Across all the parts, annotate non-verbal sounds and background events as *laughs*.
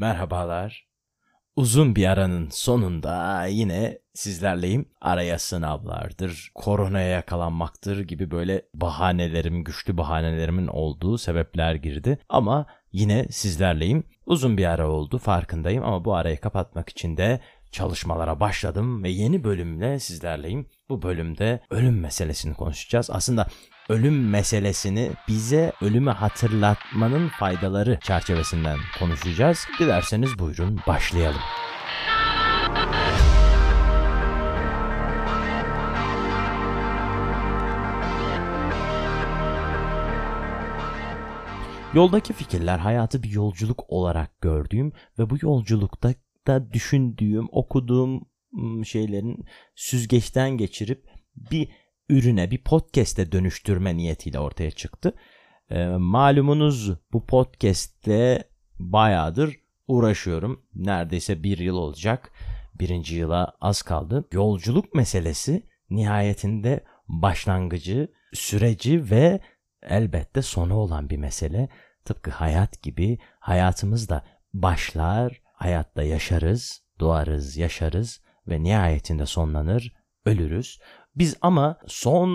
Merhabalar. Uzun bir aranın sonunda yine sizlerleyim. Araya sınavlardır, koronaya yakalanmaktır gibi böyle bahanelerim, güçlü bahanelerimin olduğu sebepler girdi. Ama yine sizlerleyim. Uzun bir ara oldu farkındayım ama bu arayı kapatmak için de çalışmalara başladım ve yeni bölümle sizlerleyim. Bu bölümde ölüm meselesini konuşacağız. Aslında ölüm meselesini bize ölümü hatırlatmanın faydaları çerçevesinden konuşacağız. Dilerseniz buyurun başlayalım. Yoldaki fikirler hayatı bir yolculuk olarak gördüğüm ve bu yolculukta da düşündüğüm, okuduğum şeylerin süzgeçten geçirip bir ürüne, bir podcast'e dönüştürme niyetiyle ortaya çıktı. E, malumunuz bu podcast'te bayağıdır uğraşıyorum. Neredeyse bir yıl olacak. Birinci yıla az kaldı. Yolculuk meselesi nihayetinde başlangıcı, süreci ve elbette sonu olan bir mesele. Tıpkı hayat gibi hayatımız da başlar, hayatta yaşarız, doğarız, yaşarız ve nihayetinde sonlanır, ölürüz. Biz ama son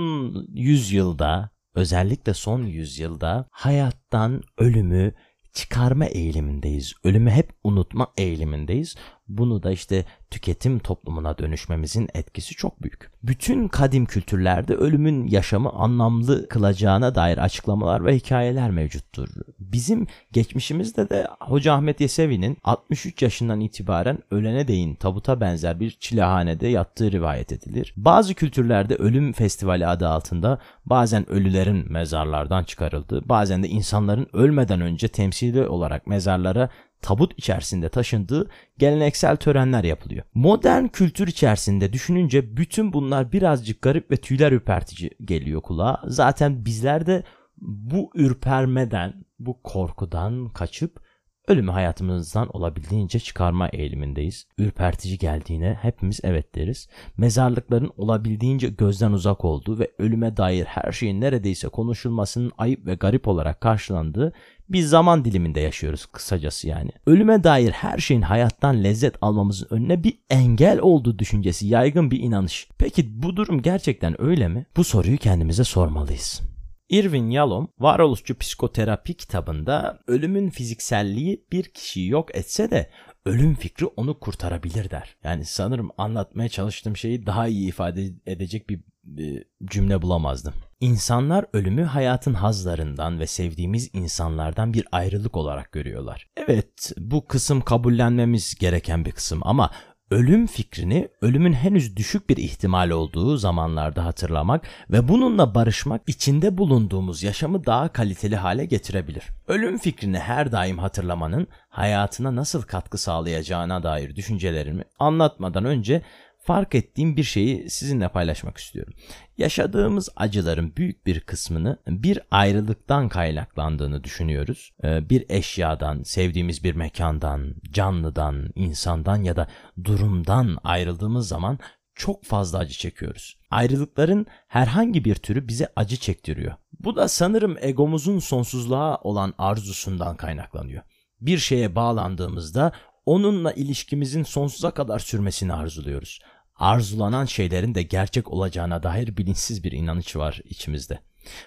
yüzyılda özellikle son yüzyılda hayattan ölümü çıkarma eğilimindeyiz. Ölümü hep unutma eğilimindeyiz. Bunu da işte tüketim toplumuna dönüşmemizin etkisi çok büyük. Bütün kadim kültürlerde ölümün yaşamı anlamlı kılacağına dair açıklamalar ve hikayeler mevcuttur. Bizim geçmişimizde de Hoca Ahmet Yesevi'nin 63 yaşından itibaren ölene değin tabuta benzer bir çilehanede yattığı rivayet edilir. Bazı kültürlerde ölüm festivali adı altında bazen ölülerin mezarlardan çıkarıldığı, bazen de insanların ölmeden önce temsili olarak mezarlara tabut içerisinde taşındığı geleneksel törenler yapılıyor. Modern kültür içerisinde düşününce bütün bunlar birazcık garip ve tüyler ürpertici geliyor kulağa. Zaten bizler de bu ürpermeden, bu korkudan kaçıp ölümü hayatımızdan olabildiğince çıkarma eğilimindeyiz. Ürpertici geldiğine hepimiz evet deriz. Mezarlıkların olabildiğince gözden uzak olduğu ve ölüme dair her şeyin neredeyse konuşulmasının ayıp ve garip olarak karşılandığı bir zaman diliminde yaşıyoruz kısacası yani. Ölüme dair her şeyin hayattan lezzet almamızın önüne bir engel olduğu düşüncesi yaygın bir inanış. Peki bu durum gerçekten öyle mi? Bu soruyu kendimize sormalıyız. Irvin Yalom varoluşçu psikoterapi kitabında ölümün fizikselliği bir kişiyi yok etse de ölüm fikri onu kurtarabilir der. Yani sanırım anlatmaya çalıştığım şeyi daha iyi ifade edecek bir, bir cümle bulamazdım. İnsanlar ölümü hayatın hazlarından ve sevdiğimiz insanlardan bir ayrılık olarak görüyorlar. Evet, bu kısım kabullenmemiz gereken bir kısım ama ölüm fikrini ölümün henüz düşük bir ihtimal olduğu zamanlarda hatırlamak ve bununla barışmak içinde bulunduğumuz yaşamı daha kaliteli hale getirebilir. Ölüm fikrini her daim hatırlamanın hayatına nasıl katkı sağlayacağına dair düşüncelerimi anlatmadan önce fark ettiğim bir şeyi sizinle paylaşmak istiyorum. Yaşadığımız acıların büyük bir kısmını bir ayrılıktan kaynaklandığını düşünüyoruz. Ee, bir eşyadan, sevdiğimiz bir mekandan, canlıdan, insandan ya da durumdan ayrıldığımız zaman çok fazla acı çekiyoruz. Ayrılıkların herhangi bir türü bize acı çektiriyor. Bu da sanırım egomuzun sonsuzluğa olan arzusundan kaynaklanıyor. Bir şeye bağlandığımızda onunla ilişkimizin sonsuza kadar sürmesini arzuluyoruz arzulanan şeylerin de gerçek olacağına dair bilinçsiz bir inanış var içimizde.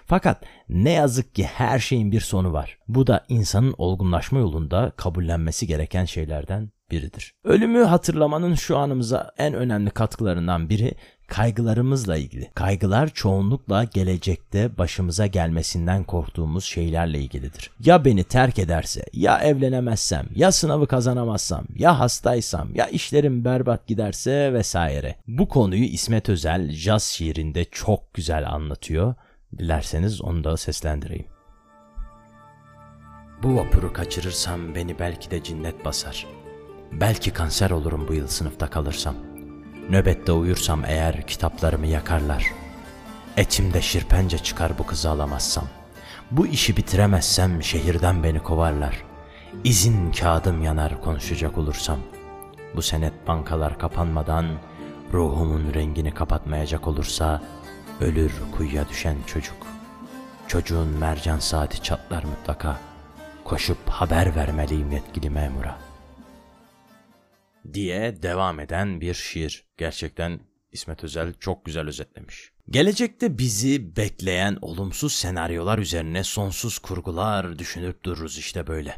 Fakat ne yazık ki her şeyin bir sonu var. Bu da insanın olgunlaşma yolunda kabullenmesi gereken şeylerden biridir. Ölümü hatırlamanın şu anımıza en önemli katkılarından biri kaygılarımızla ilgili. Kaygılar çoğunlukla gelecekte başımıza gelmesinden korktuğumuz şeylerle ilgilidir. Ya beni terk ederse, ya evlenemezsem, ya sınavı kazanamazsam, ya hastaysam, ya işlerim berbat giderse vesaire. Bu konuyu İsmet Özel jaz şiirinde çok güzel anlatıyor. Dilerseniz onu da seslendireyim. Bu vapuru kaçırırsam beni belki de cinnet basar. Belki kanser olurum bu yıl sınıfta kalırsam.'' Nöbette uyursam eğer kitaplarımı yakarlar. Etimde şirpence çıkar bu kızı alamazsam. Bu işi bitiremezsem şehirden beni kovarlar. İzin kağıdım yanar konuşacak olursam. Bu senet bankalar kapanmadan ruhumun rengini kapatmayacak olursa ölür kuyuya düşen çocuk. Çocuğun mercan saati çatlar mutlaka. Koşup haber vermeliyim yetkili memura. diye devam eden bir şiir. Gerçekten İsmet Özel çok güzel özetlemiş. Gelecekte bizi bekleyen olumsuz senaryolar üzerine sonsuz kurgular düşünüp dururuz işte böyle.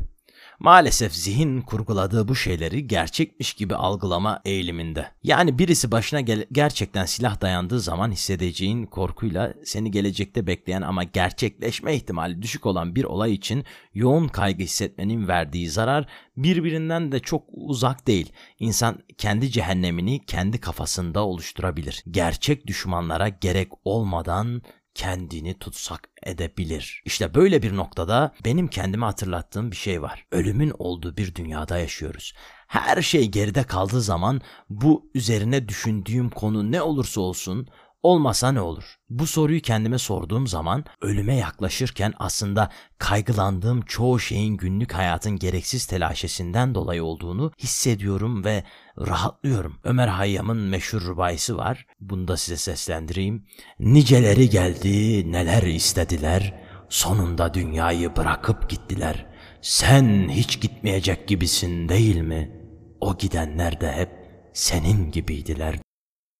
Maalesef zihin kurguladığı bu şeyleri gerçekmiş gibi algılama eğiliminde. Yani birisi başına gel- gerçekten silah dayandığı zaman hissedeceğin korkuyla seni gelecekte bekleyen ama gerçekleşme ihtimali düşük olan bir olay için yoğun kaygı hissetmenin verdiği zarar birbirinden de çok uzak değil. İnsan kendi cehennemini kendi kafasında oluşturabilir. Gerçek düşmanlara gerek olmadan kendini tutsak edebilir. İşte böyle bir noktada benim kendime hatırlattığım bir şey var. Ölümün olduğu bir dünyada yaşıyoruz. Her şey geride kaldığı zaman bu üzerine düşündüğüm konu ne olursa olsun olmasa ne olur? Bu soruyu kendime sorduğum zaman ölüme yaklaşırken aslında kaygılandığım çoğu şeyin günlük hayatın gereksiz telaşesinden dolayı olduğunu hissediyorum ve rahatlıyorum. Ömer Hayyam'ın meşhur rubayisi var. Bunu da size seslendireyim. Niceleri geldi, neler istediler. Sonunda dünyayı bırakıp gittiler. Sen hiç gitmeyecek gibisin değil mi? O gidenler de hep senin gibiydiler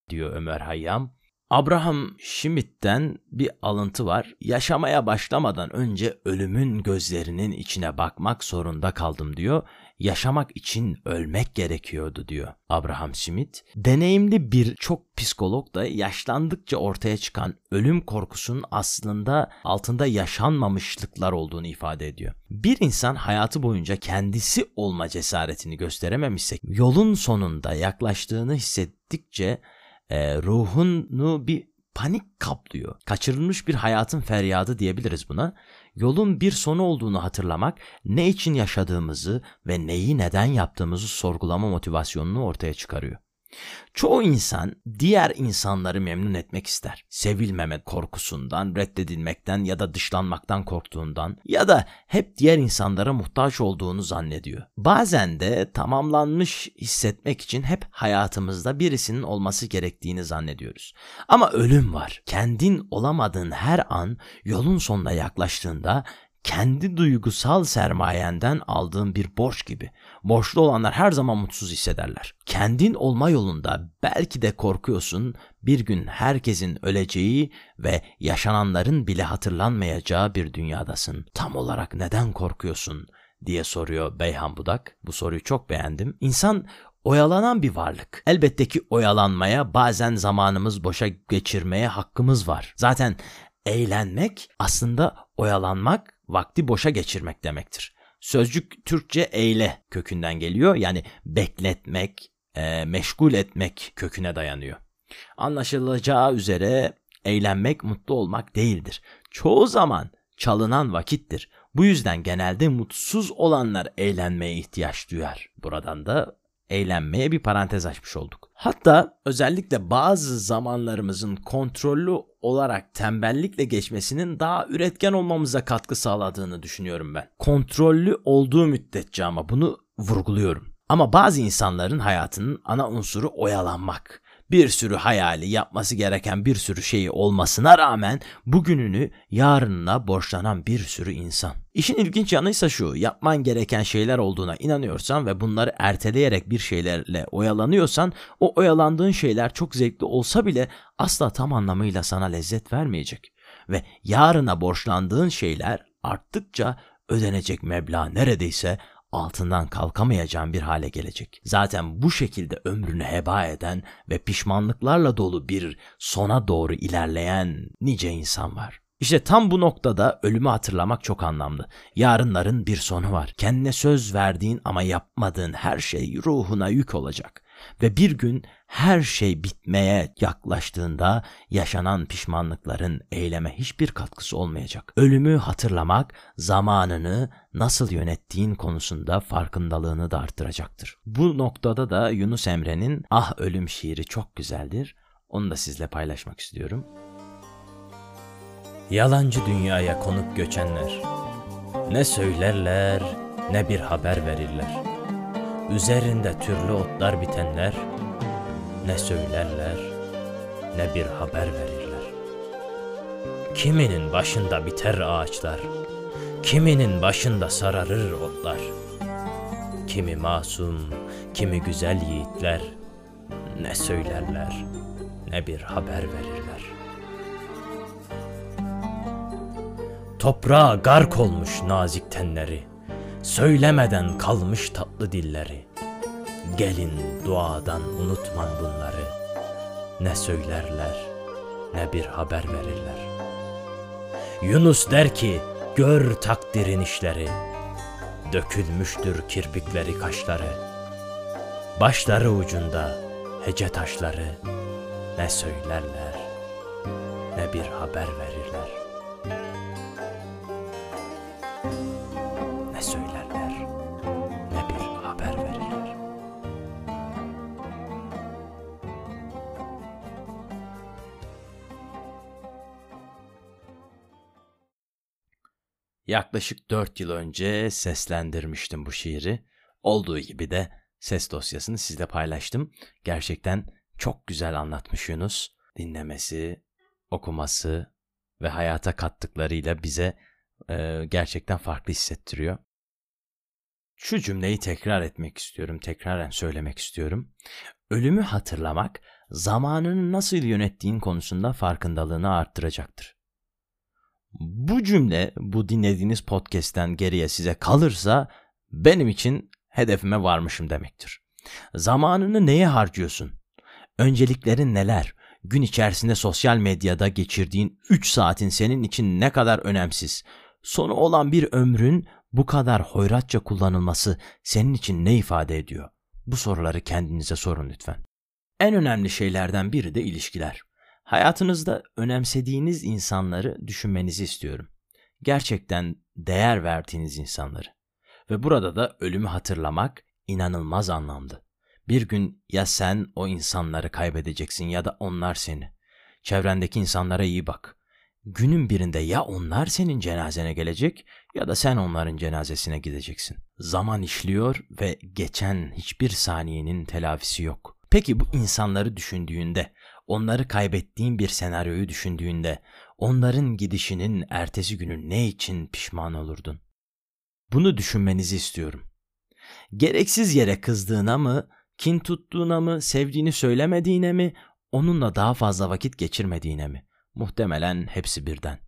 diyor Ömer Hayyam. Abraham Schmidt'ten bir alıntı var. Yaşamaya başlamadan önce ölümün gözlerinin içine bakmak zorunda kaldım diyor. Yaşamak için ölmek gerekiyordu diyor Abraham Schmidt. Deneyimli bir çok psikolog da yaşlandıkça ortaya çıkan ölüm korkusunun aslında altında yaşanmamışlıklar olduğunu ifade ediyor. Bir insan hayatı boyunca kendisi olma cesaretini gösterememişse yolun sonunda yaklaştığını hissettikçe e, ruhunu bir panik kaplıyor. Kaçırılmış bir hayatın feryadı diyebiliriz buna. Yolun bir sonu olduğunu hatırlamak, ne için yaşadığımızı ve neyi neden yaptığımızı sorgulama motivasyonunu ortaya çıkarıyor. Çoğu insan diğer insanları memnun etmek ister. Sevilmeme korkusundan, reddedilmekten ya da dışlanmaktan korktuğundan ya da hep diğer insanlara muhtaç olduğunu zannediyor. Bazen de tamamlanmış hissetmek için hep hayatımızda birisinin olması gerektiğini zannediyoruz. Ama ölüm var. Kendin olamadığın her an yolun sonuna yaklaştığında kendi duygusal sermayenden aldığın bir borç gibi. Borçlu olanlar her zaman mutsuz hissederler. Kendin olma yolunda belki de korkuyorsun bir gün herkesin öleceği ve yaşananların bile hatırlanmayacağı bir dünyadasın. Tam olarak neden korkuyorsun diye soruyor Beyhan Budak. Bu soruyu çok beğendim. İnsan oyalanan bir varlık. Elbette ki oyalanmaya bazen zamanımız boşa geçirmeye hakkımız var. Zaten eğlenmek aslında oyalanmak vakti boşa geçirmek demektir. Sözcük Türkçe eyle kökünden geliyor. Yani bekletmek, e, meşgul etmek köküne dayanıyor. Anlaşılacağı üzere eğlenmek mutlu olmak değildir. Çoğu zaman çalınan vakittir. Bu yüzden genelde mutsuz olanlar eğlenmeye ihtiyaç duyar. Buradan da eğlenmeye bir parantez açmış olduk. Hatta özellikle bazı zamanlarımızın kontrollü olarak tembellikle geçmesinin daha üretken olmamıza katkı sağladığını düşünüyorum ben. Kontrollü olduğu müddetçe ama bunu vurguluyorum. Ama bazı insanların hayatının ana unsuru oyalanmak bir sürü hayali, yapması gereken bir sürü şeyi olmasına rağmen bugününü yarınına borçlanan bir sürü insan. İşin ilginç yanıysa şu, yapman gereken şeyler olduğuna inanıyorsan ve bunları erteleyerek bir şeylerle oyalanıyorsan, o oyalandığın şeyler çok zevkli olsa bile asla tam anlamıyla sana lezzet vermeyecek. Ve yarına borçlandığın şeyler arttıkça ödenecek meblağ neredeyse altından kalkamayacağın bir hale gelecek. Zaten bu şekilde ömrünü heba eden ve pişmanlıklarla dolu bir sona doğru ilerleyen nice insan var. İşte tam bu noktada ölümü hatırlamak çok anlamlı. Yarınların bir sonu var. Kendine söz verdiğin ama yapmadığın her şey ruhuna yük olacak. Ve bir gün her şey bitmeye yaklaştığında yaşanan pişmanlıkların eyleme hiçbir katkısı olmayacak. Ölümü hatırlamak zamanını nasıl yönettiğin konusunda farkındalığını da arttıracaktır. Bu noktada da Yunus Emre'nin Ah Ölüm şiiri çok güzeldir. Onu da sizle paylaşmak istiyorum. Yalancı dünyaya konup göçenler ne söylerler ne bir haber verirler. Üzerinde türlü otlar bitenler ne söylerler ne bir haber verirler. Kiminin başında biter ağaçlar, kiminin başında sararır otlar. kimi masum, kimi güzel yiğitler ne söylerler, ne bir haber verirler. Toprağa gark olmuş nazik tenleri, söylemeden kalmış tatlı dilleri. Gelin duadan unutman bunları, ne söylerler, ne bir haber verirler. Yunus der ki, gör takdirin işleri, dökülmüştür kirpikleri kaşları. Başları ucunda hece taşları ne söylerler ne bir haber verirler. Yaklaşık 4 yıl önce seslendirmiştim bu şiiri. Olduğu gibi de ses dosyasını sizle paylaştım. Gerçekten çok güzel anlatmış Yunus. Dinlemesi, okuması ve hayata kattıklarıyla bize e, gerçekten farklı hissettiriyor. Şu cümleyi tekrar etmek istiyorum, tekraren söylemek istiyorum. Ölümü hatırlamak, zamanını nasıl yönettiğin konusunda farkındalığını arttıracaktır. Bu cümle bu dinlediğiniz podcast'ten geriye size kalırsa benim için hedefime varmışım demektir. Zamanını neye harcıyorsun? Önceliklerin neler? Gün içerisinde sosyal medyada geçirdiğin 3 saatin senin için ne kadar önemsiz? Sonu olan bir ömrün bu kadar hoyratça kullanılması senin için ne ifade ediyor? Bu soruları kendinize sorun lütfen. En önemli şeylerden biri de ilişkiler. Hayatınızda önemsediğiniz insanları düşünmenizi istiyorum. Gerçekten değer verdiğiniz insanları. Ve burada da ölümü hatırlamak inanılmaz anlamlı. Bir gün ya sen o insanları kaybedeceksin ya da onlar seni. Çevrendeki insanlara iyi bak. Günün birinde ya onlar senin cenazene gelecek ya da sen onların cenazesine gideceksin. Zaman işliyor ve geçen hiçbir saniyenin telafisi yok. Peki bu insanları düşündüğünde, onları kaybettiğin bir senaryoyu düşündüğünde, onların gidişinin ertesi günü ne için pişman olurdun? Bunu düşünmenizi istiyorum. Gereksiz yere kızdığına mı, kin tuttuğuna mı, sevdiğini söylemediğine mi, onunla daha fazla vakit geçirmediğine mi? Muhtemelen hepsi birden.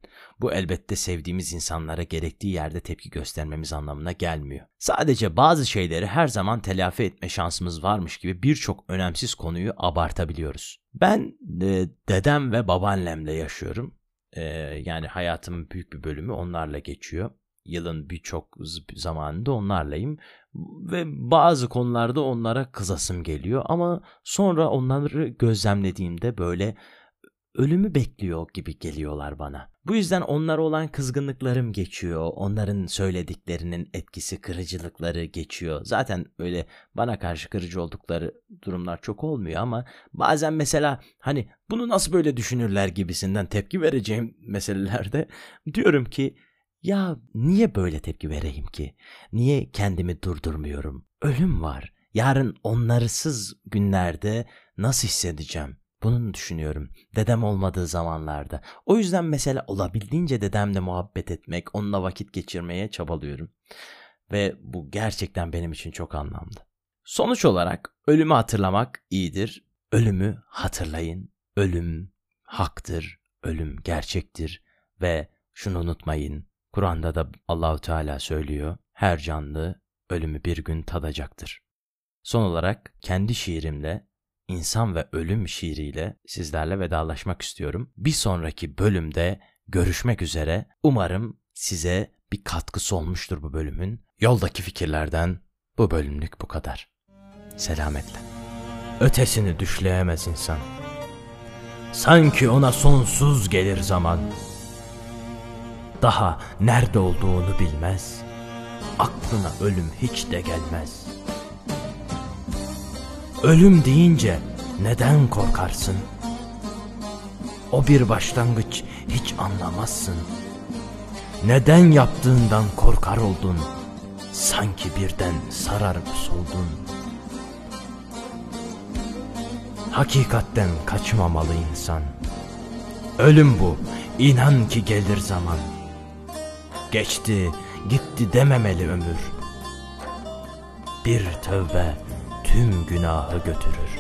Bu elbette sevdiğimiz insanlara gerektiği yerde tepki göstermemiz anlamına gelmiyor. Sadece bazı şeyleri her zaman telafi etme şansımız varmış gibi birçok önemsiz konuyu abartabiliyoruz. Ben e, dedem ve babaannemle yaşıyorum. E, yani hayatımın büyük bir bölümü onlarla geçiyor yılın birçok zamanında onlarlayım ve bazı konularda onlara kızasım geliyor ama sonra onları gözlemlediğimde böyle ölümü bekliyor gibi geliyorlar bana. Bu yüzden onlara olan kızgınlıklarım geçiyor. Onların söylediklerinin etkisi, kırıcılıkları geçiyor. Zaten öyle bana karşı kırıcı oldukları durumlar çok olmuyor ama bazen mesela hani bunu nasıl böyle düşünürler gibisinden tepki vereceğim meselelerde *laughs* diyorum ki ya niye böyle tepki vereyim ki? Niye kendimi durdurmuyorum? Ölüm var. Yarın onlarısız günlerde nasıl hissedeceğim? Bunu düşünüyorum. Dedem olmadığı zamanlarda. O yüzden mesela olabildiğince dedemle muhabbet etmek, onunla vakit geçirmeye çabalıyorum. Ve bu gerçekten benim için çok anlamlı. Sonuç olarak ölümü hatırlamak iyidir. Ölümü hatırlayın. Ölüm haktır. Ölüm gerçektir ve şunu unutmayın. Kur'an'da da Allahu Teala söylüyor. Her canlı ölümü bir gün tadacaktır. Son olarak kendi şiirimle İnsan ve Ölüm şiiriyle sizlerle vedalaşmak istiyorum. Bir sonraki bölümde görüşmek üzere. Umarım size bir katkısı olmuştur bu bölümün. Yoldaki fikirlerden bu bölümlük bu kadar. Selametle. Ötesini düşleyemez insan. Sanki ona sonsuz gelir zaman daha nerede olduğunu bilmez. Aklına ölüm hiç de gelmez. Ölüm deyince neden korkarsın? O bir başlangıç hiç anlamazsın. Neden yaptığından korkar oldun? Sanki birden sararıp soldun. Hakikatten kaçmamalı insan. Ölüm bu, inan ki gelir zaman.'' Geçti, gitti dememeli ömür. Bir tövbe tüm günahı götürür.